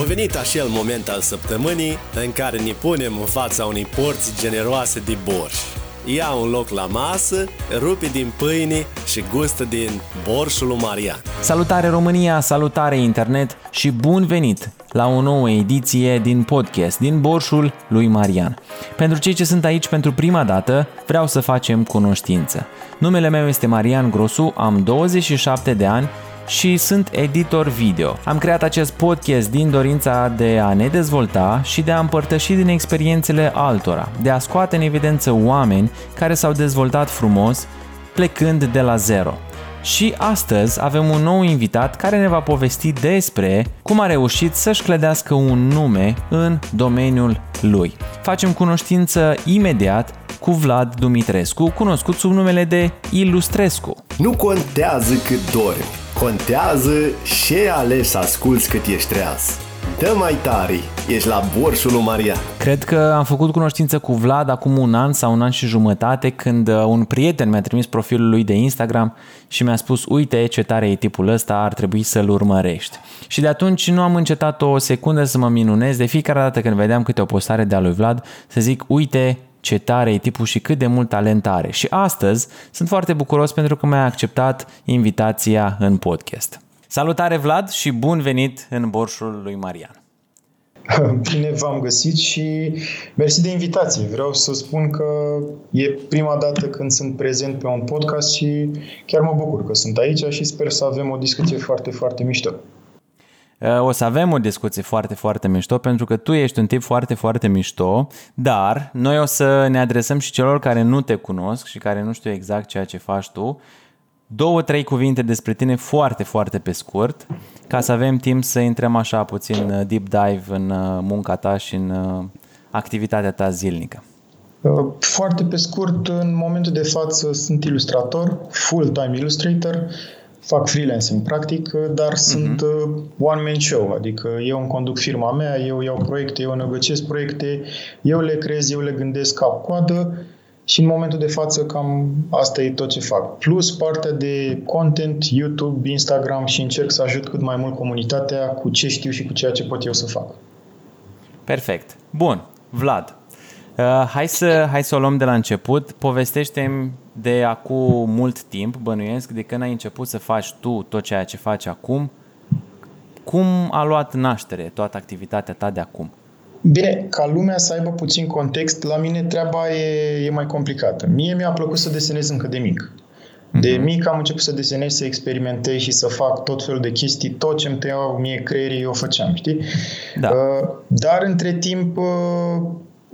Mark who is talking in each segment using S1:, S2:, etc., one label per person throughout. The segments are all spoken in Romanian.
S1: A venit acel moment al săptămânii în care ne punem în fața unei porți generoase de borș. Ia un loc la masă, rupe din pâine și gustă din borșul lui Marian.
S2: Salutare România, salutare internet și bun venit la o nouă ediție din podcast din Borșul lui Marian. Pentru cei ce sunt aici pentru prima dată, vreau să facem cunoștință. Numele meu este Marian Grosu, am 27 de ani și sunt editor video. Am creat acest podcast din dorința de a ne dezvolta și de a împărtăși din experiențele altora, de a scoate în evidență oameni care s-au dezvoltat frumos plecând de la zero. Și astăzi avem un nou invitat care ne va povesti despre cum a reușit să-și clădească un nume în domeniul lui. Facem cunoștință imediat cu Vlad Dumitrescu, cunoscut sub numele de Ilustrescu.
S1: Nu contează cât dormi, contează ce alegi să asculți cât ești treaz. Dă mai tare, ești la borșul lui Marian.
S2: Cred că am făcut cunoștință cu Vlad acum un an sau un an și jumătate când uh, un prieten mi-a trimis profilul lui de Instagram și mi-a spus uite ce tare e tipul ăsta, ar trebui să-l urmărești. Și de atunci nu am încetat o secundă să mă minunez de fiecare dată când vedeam câte o postare de a lui Vlad să zic uite ce tare e tipul și cât de mult talent are. Și astăzi sunt foarte bucuros pentru că mi-a acceptat invitația în podcast. Salutare Vlad și bun venit în borșul lui Marian.
S3: Bine v-am găsit și mersi de invitație. Vreau să spun că e prima dată când sunt prezent pe un podcast și chiar mă bucur că sunt aici și sper să avem o discuție foarte, foarte mișto.
S2: O să avem o discuție foarte, foarte mișto pentru că tu ești un tip foarte, foarte mișto, dar noi o să ne adresăm și celor care nu te cunosc și care nu știu exact ceea ce faci tu două, trei cuvinte despre tine foarte, foarte pe scurt, ca să avem timp să intrăm așa puțin uh, deep dive în uh, munca ta și în uh, activitatea ta zilnică.
S3: Foarte pe scurt, în momentul de față sunt ilustrator, full-time illustrator, fac freelancing practic, dar uh-huh. sunt one-man show, adică eu îmi conduc firma mea, eu iau proiecte, eu negociez proiecte, eu le creez, eu le gândesc cap-coadă și în momentul de față cam asta e tot ce fac. Plus partea de content, YouTube, Instagram și încerc să ajut cât mai mult comunitatea cu ce știu și cu ceea ce pot eu să fac.
S2: Perfect. Bun. Vlad, uh, hai, să, hai să o luăm de la început. Povestește-mi de acum mult timp, bănuiesc, de când ai început să faci tu tot ceea ce faci acum, cum a luat naștere toată activitatea ta de acum?
S3: Bine, ca lumea să aibă puțin context, la mine treaba e, e mai complicată. Mie mi-a plăcut să desenez încă de mic. De uh-huh. mic am început să desenez, să experimentez și să fac tot felul de chestii, tot ce îmi tăiau mie creierii, eu făceam, știi? Da. Uh, dar între timp uh,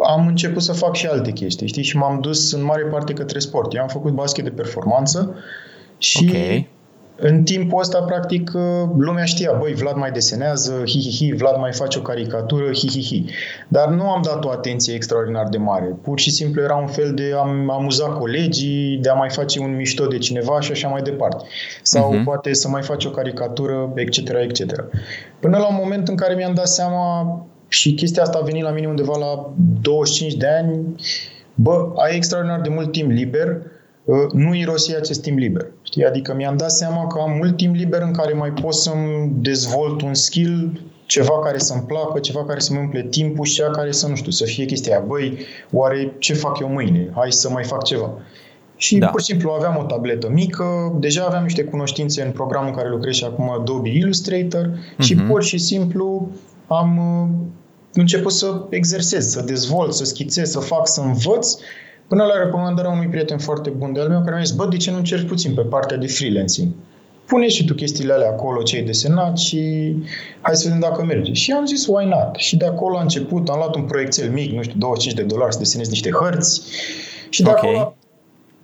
S3: am început să fac și alte chestii, știi? Și m-am dus în mare parte către sport. Eu am făcut basket de performanță și okay în timpul ăsta, practic, uh, lumea știa, băi, Vlad mai desenează, hi-hi-hi, Vlad mai face o caricatură, hi-hi-hi. Dar nu am dat o atenție extraordinar de mare. Pur și simplu era un fel de am amuzat colegii, de a mai face un mișto de cineva și așa mai departe. Sau uh-huh. poate să mai faci o caricatură, etc., etc. Până la un moment în care mi-am dat seama și chestia asta a venit la mine undeva la 25 de ani, bă, ai extraordinar de mult timp liber, nu irosi acest timp liber. Știi? Adică mi-am dat seama că am mult timp liber în care mai pot să-mi dezvolt un skill, ceva care să-mi placă, ceva care să-mi umple timpul și cea care să, nu știu, să fie chestia aia. Băi, oare ce fac eu mâine? Hai să mai fac ceva. Și da. pur și simplu aveam o tabletă mică, deja aveam niște cunoștințe în programul în care lucrez și acum Adobe Illustrator uh-huh. și mhm. pur și simplu am uh, început să exersez, să dezvolt, să schițez, să fac, să învăț Până la recomandarea unui prieten foarte bun de al meu care mi-a zis, bă, de ce nu încerci puțin pe partea de freelancing? Pune și tu chestiile alea acolo, ce ai desenat și hai să vedem dacă merge. Și am zis, why not? Și de acolo a început, am luat un proiectel mic, nu știu, 25 de dolari să desenez niște hărți și de okay. acolo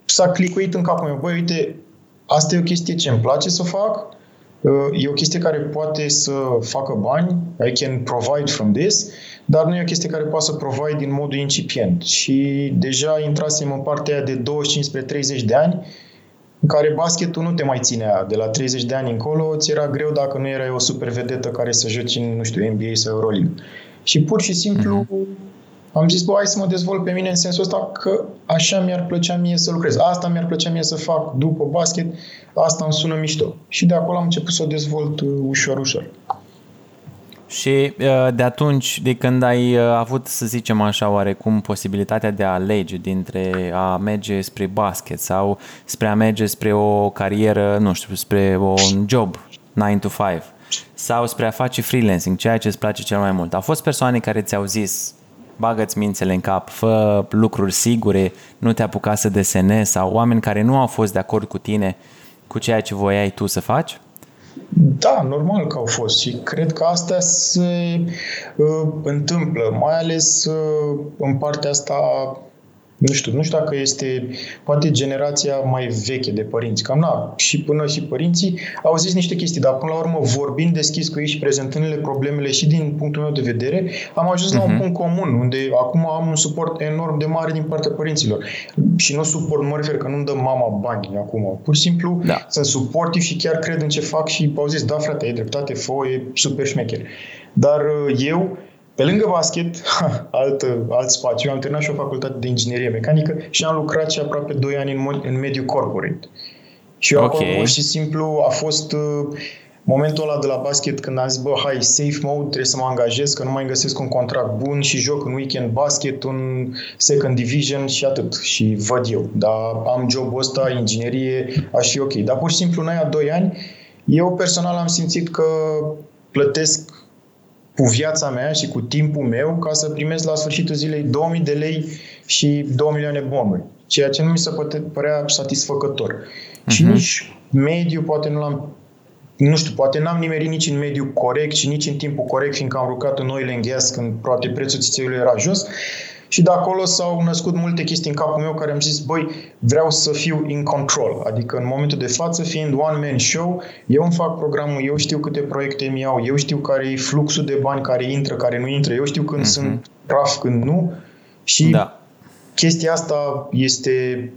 S3: s-a clicuit în capul meu, băi, uite, asta e o chestie ce îmi place să fac, e o chestie care poate să facă bani, I can provide from this, dar nu e o chestie care poate să provide din modul incipient. Și deja intrasem în partea de 25 spre 30 de ani, în care basketul nu te mai ținea. De la 30 de ani încolo, ți era greu dacă nu erai o super vedetă care să joci în, nu știu, NBA sau Euroleague. Și pur și simplu mm-hmm. Am zis, bă, hai să mă dezvolt pe mine în sensul ăsta că așa mi-ar plăcea mie să lucrez. Asta mi-ar plăcea mie să fac după basket, asta îmi sună mișto. Și de acolo am început să o dezvolt uh, ușor, ușor.
S2: Și uh, de atunci, de când ai uh, avut, să zicem așa, oarecum posibilitatea de a alege dintre a merge spre basket sau spre a merge spre o carieră, nu știu, spre un job 9 to 5 sau spre a face freelancing, ceea ce îți place cel mai mult. Au fost persoane care ți-au zis bagă-ți mințele în cap, fă lucruri sigure, nu te apuca să desenezi sau oameni care nu au fost de acord cu tine cu ceea ce voiai tu să faci?
S3: Da, normal că au fost și cred că asta se uh, întâmplă, mai ales uh, în partea asta nu știu, nu știu dacă este poate generația mai veche de părinți. Cam na, și până și părinții au zis niște chestii, dar până la urmă, vorbind deschis cu ei și prezentându-le problemele și din punctul meu de vedere, am ajuns uh-huh. la un mhm. punct comun, unde acum am un suport enorm de mare din partea părinților. Și nu suport, mă refer că nu-mi dă mama bani acum. Pur și simplu da. sunt suportiv și chiar cred în ce fac și au zis, da frate, ai dreptate, fă e super șmecher. Dar uh, eu, pe lângă basket, alt, alt spațiu, am terminat și o facultate de inginerie mecanică și am lucrat și aproape 2 ani în, în mediul corporate. Și eu okay. acolo, pur și simplu, a fost uh, momentul ăla de la basket când am zis, bă, hai, safe mode, trebuie să mă angajez, că nu mai găsesc un contract bun și joc în weekend basket, un second division și atât. Și văd eu. Dar am jobul ăsta, inginerie, aș fi ok. Dar pur și simplu în aia 2 ani, eu personal am simțit că plătesc cu viața mea și cu timpul meu ca să primesc la sfârșitul zilei 2000 de lei și 2 milioane bonuri, ceea ce nu mi se poate părea satisfăcător. Uh-huh. Și mhm. nici mediu poate nu l-am nu știu, poate n-am nimerit nici în mediul corect și nici în timpul corect, fiindcă am rucat în oil and gas când poate prețul țițeiului era jos și de acolo s-au născut multe chestii în capul meu care am zis, băi, vreau să fiu in control. Adică în momentul de față, fiind one-man show, eu îmi fac programul, eu știu câte proiecte mi iau, eu știu care e fluxul de bani care intră, care nu intră, eu știu când mm-hmm. sunt praf, când nu. Și da. chestia asta este,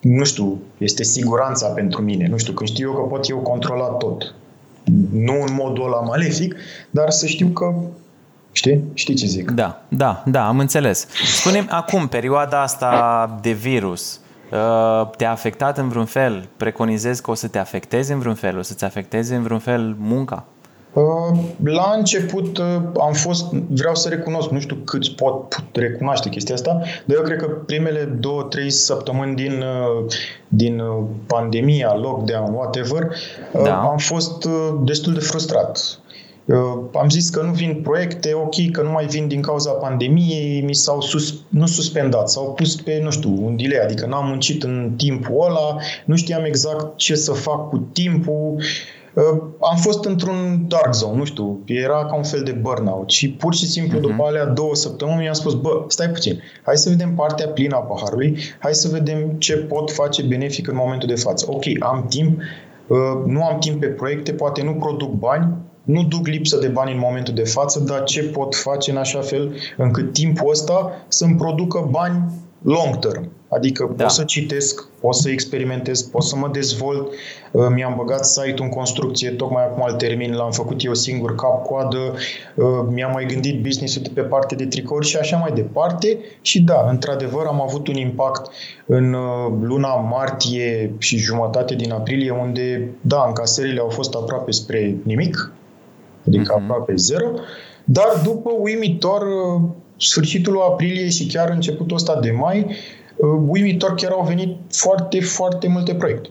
S3: nu știu, este siguranța pentru mine. Nu știu, când știu eu că pot eu controla tot. Nu în modul ăla malefic, dar să știu că Știi? Știi ce zic?
S2: Da, da, da, am înțeles. spune acum, perioada asta de virus, uh, te-a afectat în vreun fel? Preconizezi că o să te afecteze în vreun fel? O să-ți afecteze în vreun fel munca?
S3: Uh, la început uh, am fost, vreau să recunosc, nu știu cât pot recunoaște chestia asta, dar eu cred că primele două, trei săptămâni din, din pandemia, lockdown, whatever, da. am fost destul de frustrat am zis că nu vin proiecte, ok, că nu mai vin din cauza pandemiei, mi s-au sus, nu suspendat, s-au pus pe, nu știu, un delay, adică n-am muncit în timpul ăla, nu știam exact ce să fac cu timpul, uh, am fost într-un dark zone, nu știu, era ca un fel de burnout și pur și simplu uh-huh. după alea două săptămâni mi-am spus, bă, stai puțin, hai să vedem partea plină a paharului, hai să vedem ce pot face benefic în momentul de față. Ok, am timp, uh, nu am timp pe proiecte, poate nu produc bani, nu duc lipsă de bani în momentul de față, dar ce pot face în așa fel încât timpul ăsta să-mi producă bani long term. Adică da. pot să citesc, pot să experimentez, pot să mă dezvolt. Uh, mi-am băgat site-ul în construcție, tocmai acum al termin, l-am făcut eu singur cap-coadă, uh, mi-am mai gândit business-ul de pe parte de tricouri și așa mai departe. Și da, într-adevăr am avut un impact în uh, luna martie și jumătate din aprilie, unde, da, încasările au fost aproape spre nimic, adică uh-huh. aproape zero, dar după uimitor, uh, sfârșitul aprilie și chiar începutul ăsta de mai, uh, uimitor chiar au venit foarte, foarte multe proiecte.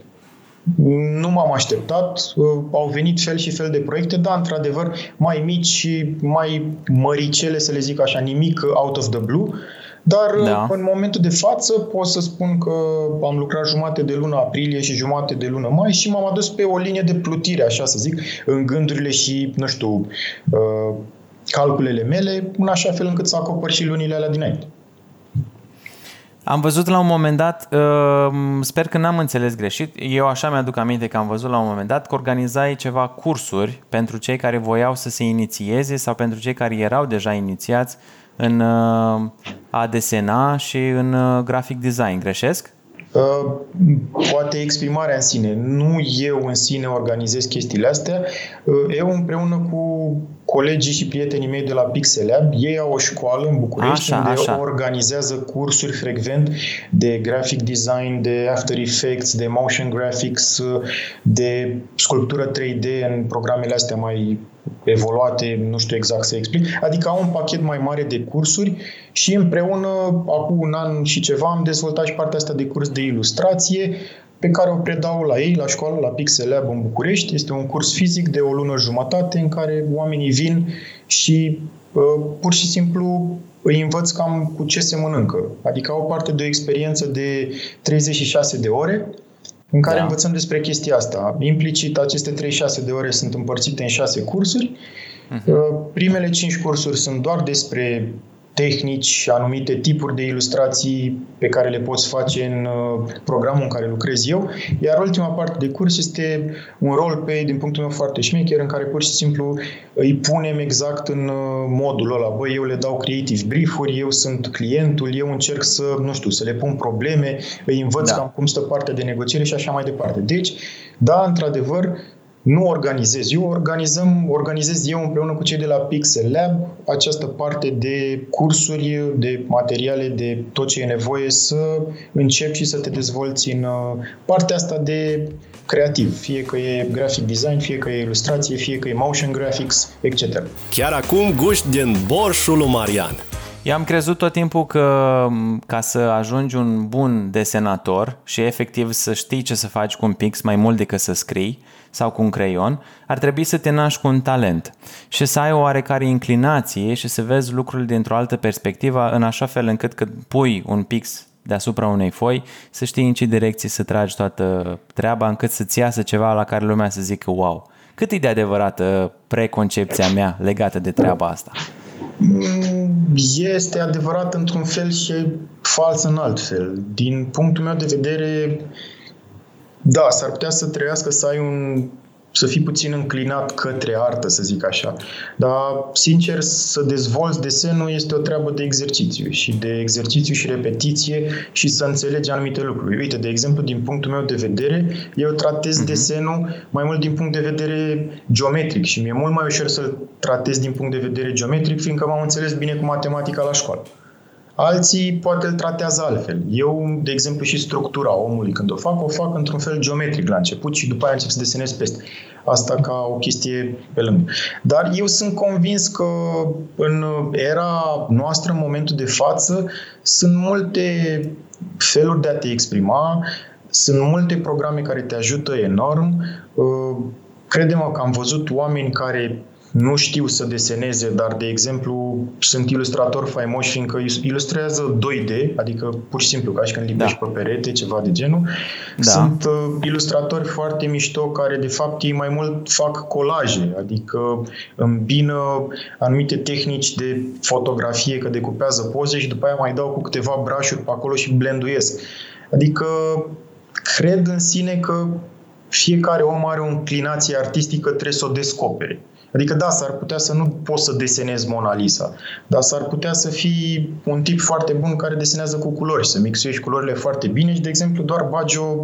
S3: Nu m-am așteptat, uh, au venit fel și fel de proiecte, dar într-adevăr mai mici și mai măricele, să le zic așa, nimic out of the blue, dar da. în momentul de față pot să spun că am lucrat jumate de lună aprilie și jumate de lună mai și m-am adus pe o linie de plutire, așa să zic, în gândurile și, nu știu, uh, calculele mele, în așa fel încât să acopăr și lunile alea dinainte.
S2: Am văzut la un moment dat, uh, sper că n-am înțeles greșit, eu așa mi-aduc aminte că am văzut la un moment dat că organizai ceva cursuri pentru cei care voiau să se inițieze sau pentru cei care erau deja inițiați în uh, a desena și în uh, graphic design, greșesc?
S3: Uh, poate exprimarea în sine. Nu eu în sine organizez chestiile astea. Eu împreună cu colegii și prietenii mei de la Pixel Lab, ei au o școală în București
S2: Așa,
S3: unde
S2: așa.
S3: organizează cursuri frecvent de graphic design, de After Effects, de motion graphics, de sculptură 3D în programele astea mai evoluate, nu știu exact să explic. Adică au un pachet mai mare de cursuri și împreună, acum un an și ceva, am dezvoltat și partea asta de curs de ilustrație, pe care o predau la ei, la școală, la Pixel Lab în București. Este un curs fizic de o lună jumătate în care oamenii vin și uh, pur și simplu îi învăț cam cu ce se mănâncă. Adică au parte de o experiență de 36 de ore în care
S2: Da.
S3: da. învățăm despre chestia asta. Implicit, aceste 36 de ore sunt împărțite în 6 cursuri. Uh, Primele 5 cursuri sunt doar despre tehnici, anumite tipuri de ilustrații pe care le poți face în uh, programul în care lucrez eu, iar ultima parte de curs este un rol pe, din punctul meu foarte șmecher, în care pur și simplu îi punem exact în uh, modul ăla. Băi, eu le dau creative brief-uri, eu sunt clientul, eu încerc să, nu știu, să le pun probleme, îi învăț
S2: Da.
S3: da. cam cum stă partea de negociere și așa mai departe. Deci, da, într-adevăr, nu organizez eu, organizăm, organizez eu împreună cu cei de la Pixel Lab această parte de cursuri, de materiale, de tot ce e nevoie să începi și să te dezvolți în uh, partea asta de creativ, fie că e graphic design, fie că e ilustrație, fie că e motion graphics, etc.
S1: Chiar acum guști din borșul lui Marian.
S2: Eu am crezut tot timpul că m, ca să ajungi un bun desenator și efectiv să știi ce să faci cu un pix mai mult decât să scrii sau cu un creion, ar trebui să te naști cu un talent și să ai o oarecare inclinație și să vezi lucrurile dintr-o altă perspectivă în așa fel încât când pui un pix deasupra unei foi, să știi în ce direcție să tragi toată treaba încât să-ți iasă ceva la care lumea să zică wow. Cât e de adevărată preconcepția mea legată de treaba asta?
S3: Mm, Este adevărat într-un fel și fals în alt fel. Din punctul meu de vedere, da, s-ar putea să trăiască să ai un să fii puțin înclinat către artă, să zic așa. Dar, sincer, să dezvolți desenul este o treabă de exercițiu și de exercițiu și repetiție și să înțelegi anumite lucruri. Uite, de exemplu, din punctul meu de vedere, eu tratez uh-huh. desenul mai mult din punct de vedere geometric și mi-e mult mai ușor să-l tratez din punct de vedere geometric, fiindcă m-am înțeles bine cu matematica la școală. Alții poate îl tratează altfel. Eu, de exemplu, și structura omului când o fac, o fac într-un fel geometric la început și după aia încep să desenez peste. Asta ca o chestie pe lângă. Dar eu sunt convins că în era noastră, în momentul de față, sunt multe feluri de a te exprima, sunt multe programe care te ajută enorm. Credem că am văzut oameni care nu știu să deseneze, dar, de exemplu, sunt ilustratori faimoși fiindcă ilustrează 2D, adică pur și simplu ca și când lipești da. pe perete, ceva de genul. Da. Sunt uh, ilustratori foarte mișto care, de fapt, ei mai mult fac colaje, adică îmbină anumite tehnici de fotografie, că decupează poze și după aia mai dau cu câteva brașuri pe acolo și blenduiesc. Adică cred în sine că fiecare om are o inclinație artistică, trebuie să o descopere. Adică da, s-ar putea să nu poți să desenezi Mona Lisa, dar s-ar putea să fii un tip foarte bun care desenează cu culori, să mixuiești culorile foarte bine și, de exemplu, doar bagi o,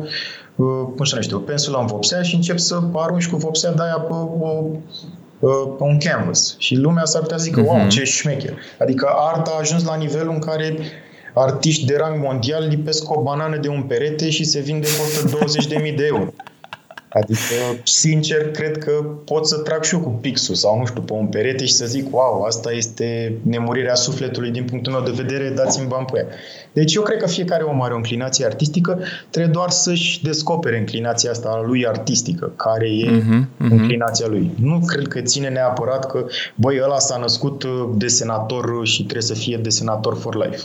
S3: cum se numește, o pensulă în vopsea și începi să arunci cu vopsea de aia pe, o, pe un canvas. Și lumea s-ar putea să zică, uh-huh. wow, ce șmecher. Adică arta a ajuns la nivelul în care artiști de rang mondial lipesc o banană de un perete și se vinde costă 20.000 de euro. Adică, sincer, cred că pot să trag și eu cu pixul sau, nu știu, pe un perete și să zic, wow, asta este nemurirea sufletului din punctul meu de vedere, dați-mi bani pe ea. Deci eu cred că fiecare om are o inclinație artistică, trebuie doar să-și descopere inclinația asta a lui artistică, care e uh-huh, uh-huh. inclinația lui. Nu cred că ține neapărat că, băi, ăla s-a născut desenator și trebuie să fie desenator for life.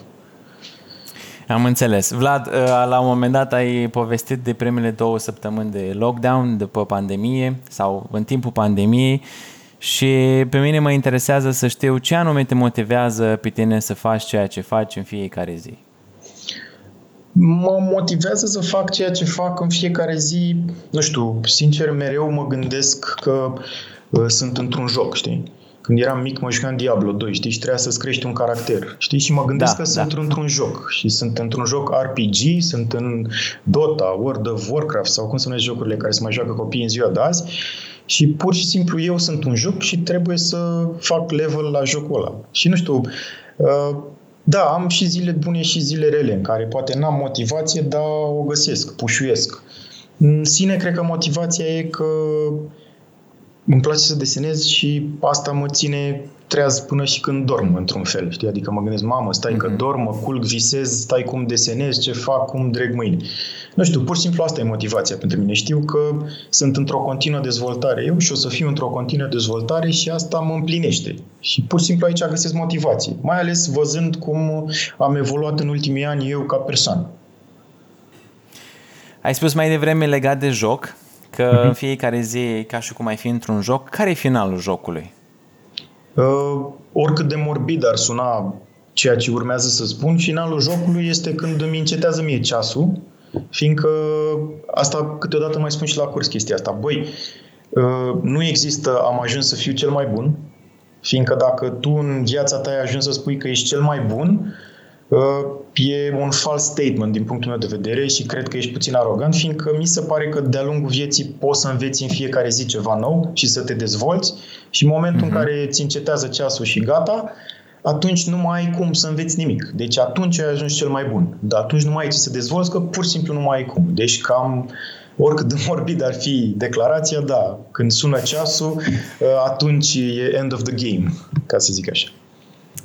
S2: Am înțeles. Vlad, la un moment dat ai povestit de primele două săptămâni de lockdown după pandemie sau în timpul pandemiei și pe mine mă interesează să știu ce anume te motivează pe tine să faci ceea ce faci în fiecare zi.
S3: Mă motivează să fac ceea ce fac în fiecare zi. Nu știu, sincer, mereu mă gândesc că uh, sunt într-un joc, știi? Când eram mic, mă jucam Diablo 2, știi, și trebuia să-ți crești un caracter, știi, și mă gândesc da, că da. sunt într-un joc și sunt într-un joc RPG, sunt în Dota, World of Warcraft sau cum se numesc jocurile care se mai joacă copiii în ziua de azi și pur și simplu eu sunt un joc și trebuie să fac level la jocul ăla. Și nu știu, uh, da, am și zile bune și zile rele în care poate n-am motivație, dar o găsesc, pușuiesc. În sine, cred că motivația e că îmi place să desenez și asta mă ține treaz până și când dorm, într-un fel, știi? Adică mă gândesc, mamă, stai mm-hmm. că mhm. dorm, mă culc, visez, stai cum desenez, ce fac, cum dreg mâine. Nu știu, pur și simplu asta e motivația pentru mine. Știu că sunt într-o continuă dezvoltare eu și o să fiu într-o continuă dezvoltare și asta mă împlinește. Și pur și simplu aici găsesc motivație. Mai ales văzând cum am evoluat în ultimii ani eu ca persoană.
S2: Ai spus mai devreme legat de joc, că mm-hmm. în fiecare zi ca și cum ai fi într-un joc. Care e finalul jocului?
S3: Uh, oricât de morbid ar suna ceea ce urmează să spun, finalul jocului este când îmi încetează mie ceasul, fiindcă asta câteodată mai spun și la curs chestia asta. Băi, uh, nu există am ajuns să fiu cel mai bun, fiindcă dacă tu în viața ta ai ajuns să spui că ești cel mai bun, uh, e un false statement din punctul meu de vedere și cred că ești puțin arogant, fiindcă mi se pare că de-a lungul vieții poți să înveți în fiecare zi ceva nou și să te dezvolți și în momentul uh-huh. în mhm. care ți încetează ceasul și gata, atunci nu mai ai cum să înveți nimic. Deci atunci ai ajuns cel mai bun. Dar atunci nu mai ai ce să dezvolți, că pur și simplu nu mai ai cum. Deci cam oricât de morbid ar fi declarația, da, când sună ceasul, atunci e end of the game, ca să zic așa.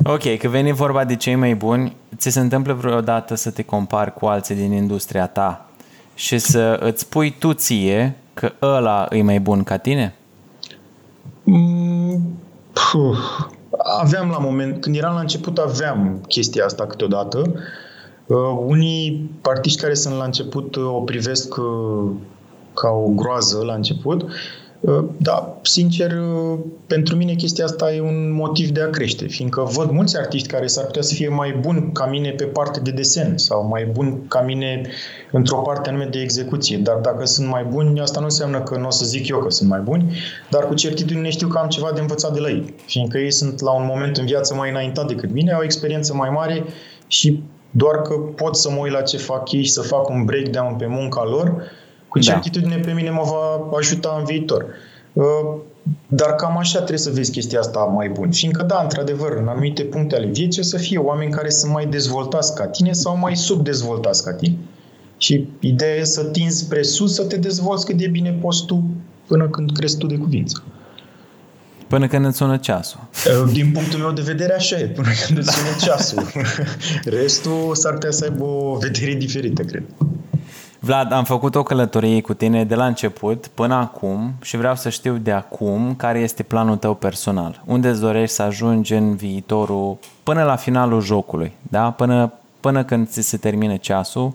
S2: Ok, că veni vorba de cei mai buni, ți se întâmplă vreodată să te compari cu alții din industria ta și să îți pui tu ție că ăla e mai bun ca tine?
S3: Mm, aveam la moment, când eram la început, aveam chestia asta câteodată. Uh, unii artiști care sunt la început uh, o privesc uh, ca o groază la început Uh, da, sincer, uh, pentru mine chestia asta e un motiv de a crește, fiindcă văd mulți artiști care s-ar putea să fie mai buni ca mine pe parte de desen sau mai buni ca mine într-o parte anume de execuție. Dar dacă sunt mai buni, asta nu înseamnă că nu o să zic eu că sunt mai buni, dar cu certitudine știu că am ceva de învățat de la ei, fiindcă ei sunt la un moment în viață mai înaintat decât mine, au o experiență mai mare și doar că pot să mă uit la ce fac ei și să fac un breakdown pe munca lor, cu da. certitudine pe mine mă va ajuta în viitor. Uh, dar cam așa trebuie să vezi chestia asta mai bun. Fiindcă, da, într-adevăr, în anumite puncte ale vieții o să fie oameni care sunt mai dezvoltați ca tine sau mai subdezvoltați ca tine. Și ideea e să tinzi spre sus, să te dezvolți cât de bine poți tu până când crezi tu de cuvință.
S2: Până când îți sună ceasul.
S3: Uh, din punctul meu de vedere, așa e, până când îți sună ceasul. Restul s-ar putea să aibă o vedere diferită, cred.
S2: Vlad, am făcut o călătorie cu tine de la început până acum și vreau să știu de acum care este planul tău personal. Unde îți dorești să ajungi în viitorul, până la finalul jocului, da? până, până când ți se termine ceasul.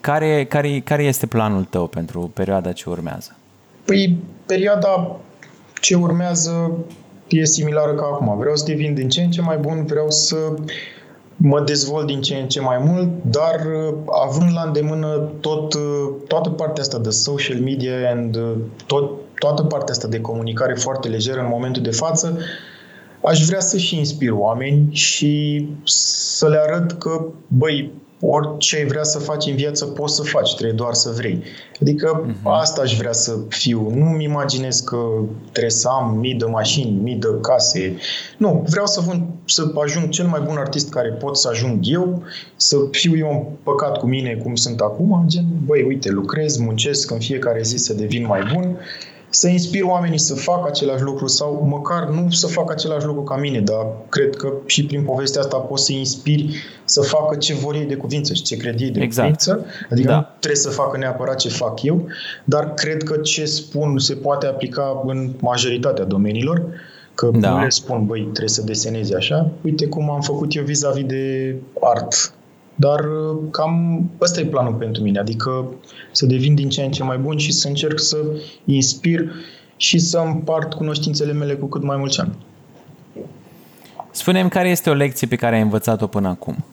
S2: Care, care, care este planul tău pentru perioada ce urmează?
S3: Păi, perioada ce urmează e similară ca acum. Vreau să devin din ce în ce mai bun, vreau să mă dezvolt din ce în ce mai mult, dar uh, având la îndemână tot, uh, toată partea asta de social media and uh, tot, toată partea asta de comunicare foarte lejeră în momentul de față, aș vrea să și inspir oameni și să le arăt că, băi, orice ai vrea să faci în viață poți să faci, trebuie doar să vrei. Adică uh-huh. asta aș vrea să fiu. Nu-mi imaginez că trebuie să am mii de mașini, mii de case. Nu, vreau să, vând, să ajung cel mai bun artist care pot să ajung eu, să fiu eu un păcat cu mine cum sunt acum, gen, băi, uite, lucrez, muncesc în fiecare zi să devin mai bun să inspir oamenii să facă același lucru sau măcar nu să facă același lucru ca mine, dar cred că și prin povestea asta poți să inspiri să facă ce vor ei de cuvință și ce cred ei de exact. cuvință. Adică da. nu trebuie să facă neapărat ce fac eu, dar cred că ce spun se poate aplica în majoritatea domeniilor. Că da. nu le spun, băi, trebuie să desenezi așa. Uite cum am făcut eu vis-a-vis de art dar uh, cam ăsta e planul pentru mine, adică să devin din ce în ce mai bun și să încerc să inspir și să împart cunoștințele mele cu cât mai mulți ani.
S2: Spunem care este o lecție pe care ai învățat-o până acum.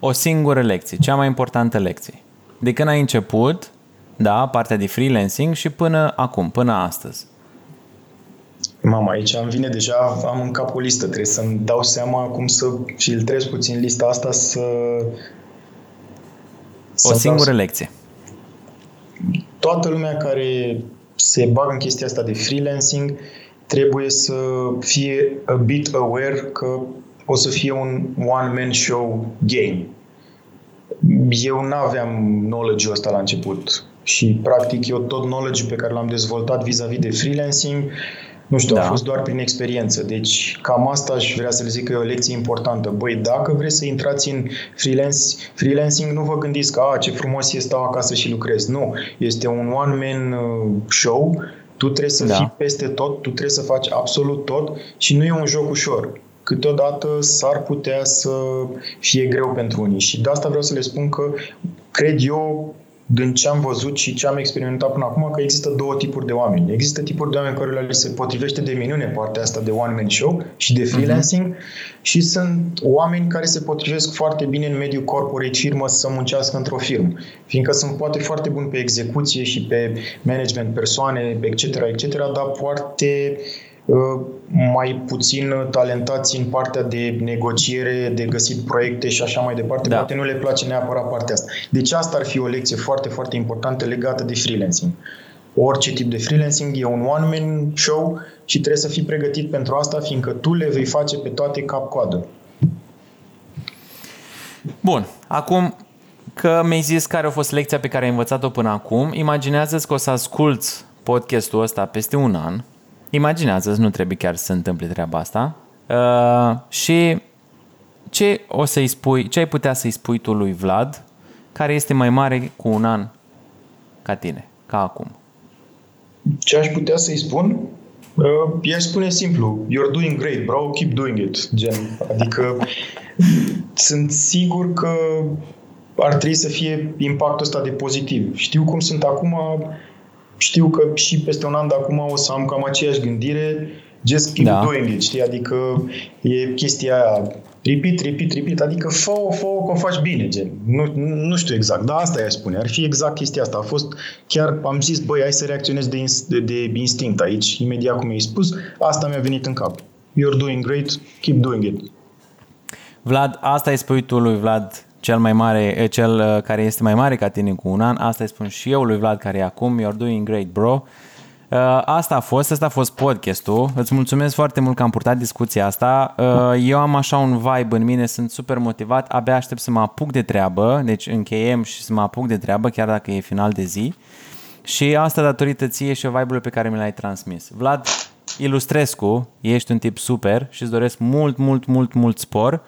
S2: O singură lecție, cea mai importantă lecție. De când ai început, da, partea de freelancing și până acum, până astăzi.
S3: Mama, aici îmi vine deja, am în cap o listă, trebuie să-mi dau seama cum să filtrez puțin lista asta, să
S2: o singură lecție.
S3: Toată lumea care se bagă în chestia asta de freelancing, trebuie să fie a bit aware că o să fie un one-man show game. Eu nu aveam knowledge-ul ăsta la început și practic eu tot knowledge pe care l-am dezvoltat vis-a-vis de freelancing nu știu, da. a fost doar prin experiență. Deci cam asta aș vrea să le zic că e o lecție importantă. Băi, dacă vreți să intrați în freelance, freelancing, nu vă gândiți că a, ce frumos e stau acasă și lucrez. Nu, este un one-man uh, show, tu trebuie să da. fii peste tot, tu trebuie să faci absolut tot și nu e un joc ușor câteodată s-ar putea să fie greu pentru unii. Și de asta vreau să le spun că cred eu din ce am văzut și ce am experimentat până acum, că există două tipuri de oameni. Există tipuri de oameni care le se potrivește de minune partea asta de one-man show și de mhm. freelancing uh-huh. și sunt oameni care se potrivesc foarte bine în mediul corporate firmă să muncească într-o firmă, fiindcă sunt poate foarte buni pe execuție și pe management persoane, etc., etc., dar foarte uh, Uh, mai puțin talentați în partea de negociere, de găsit proiecte și așa mai departe. Da. Poate nu le place neapărat partea asta. Deci asta ar fi o lecție foarte, foarte importantă legată de freelancing. Orice tip de freelancing e un one-man show și trebuie să fii pregătit pentru asta, fiindcă tu le vei face pe toate cap-coadă.
S2: Bun, acum că mi-ai zis care a fost lecția pe care ai învățat-o până acum, imaginează-ți că o să asculți podcastul ăsta peste un an Imaginează-ți, nu trebuie chiar să se întâmple treaba asta. Uh, și ce o să-i spui, ce ai putea să-i spui tu lui Vlad, care este mai mare cu un an ca tine, ca acum?
S3: Ce aș putea să-i spun? Uh, i-aș spune simplu, you're doing great, bro, keep doing it. Gen, adică sunt sigur că ar trebui să fie impactul ăsta de pozitiv. Știu cum sunt acum, știu că și peste un an de acum o să am cam aceeași gândire, just keep da. doing it, știi? Adică e chestia aia, repeat, repeat, repeat, adică fă-o, fă-o că o faci bine, gen. Nu, nu știu exact, dar asta i spune. Ar fi exact chestia asta. A fost, chiar am zis, băi, hai să reacționez de, de, de instinct aici, imediat cum mi-ai spus, asta mi-a venit în cap. You're doing great, keep doing it.
S2: Vlad, asta îi spui tu lui Vlad cel mai mare, eh, cel eh, care este mai mare ca tine cu un an, asta îi spun și eu lui Vlad care e acum, you're doing great bro. Uh, asta a fost, asta a fost podcastul. Îți mulțumesc foarte mult că am purtat discuția asta. Uh, eu am așa un vibe în mine, sunt super motivat, abia aștept să mă apuc de treabă, deci încheiem și să mă apuc de treabă, chiar dacă e final de zi. Și asta datorită ție și vibe-ului pe care mi l-ai transmis. Vlad Ilustrescu, ești un tip super și îți doresc mult, mult, mult, mult spor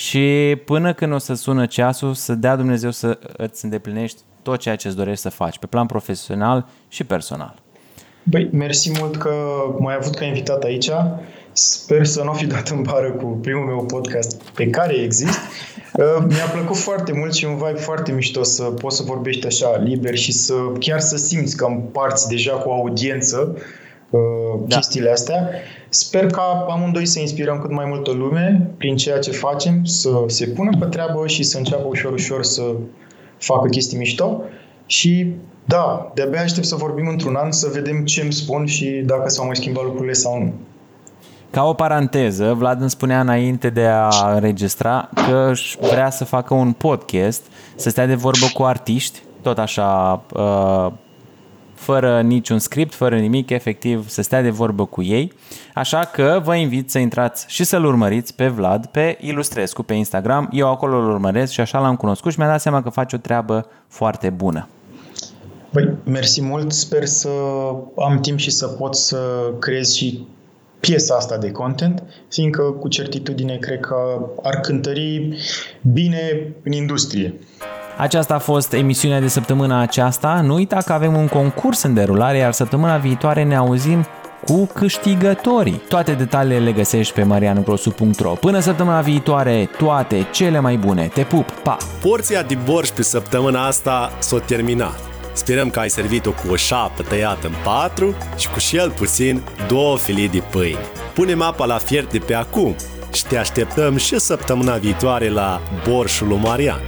S2: și până când o să sună ceasul, să dea Dumnezeu să îți îndeplinești tot ceea ce îți dorești să faci, pe plan profesional și personal.
S3: Băi, mersi mult că m-ai avut ca invitat aici. Sper să nu fi dat în bară cu primul meu podcast pe care exist. Uh, mi-a plăcut foarte mult și un vibe foarte mișto să poți să vorbești așa liber și să chiar să simți că împarți deja cu audiență uh, da. chestiile astea. Sper ca amândoi să inspirăm cât mai multă lume prin ceea ce facem, să se pună pe treabă și să înceapă ușor, ușor să facă chestii mișto. Și da, de-abia aștept să vorbim într-un an, să vedem ce îmi spun și dacă s-au mai schimbat lucrurile sau nu.
S2: Ca o paranteză, Vlad îmi spunea înainte de a înregistra că își vrea să facă un podcast, să stea de vorbă cu artiști, tot așa uh, fără niciun script, fără nimic, efectiv să stea de vorbă cu ei. Așa că vă invit să intrați și să-l urmăriți pe Vlad pe Ilustrescu pe Instagram. Eu acolo îl urmăresc și așa l-am cunoscut și mi-a dat seama că face o treabă foarte bună.
S3: Păi, mersi mult, sper să am timp și să pot să creez și piesa asta de content, fiindcă cu certitudine cred că ar cântări bine în industrie.
S2: Aceasta a fost emisiunea de săptămâna aceasta. Nu uita că avem un concurs în derulare, iar săptămâna viitoare ne auzim cu câștigătorii. Toate detaliile le găsești pe mariangrosu.ro. Până săptămâna viitoare, toate cele mai bune. Te pup, pa!
S1: Porția de borș pe săptămâna asta s-a terminat. Sperăm că ai servit-o cu o șapă tăiată în patru și cu cel puțin două filii de pâine. Punem apa la fiert de pe acum și te așteptăm și săptămâna viitoare la Borșul lui Marian.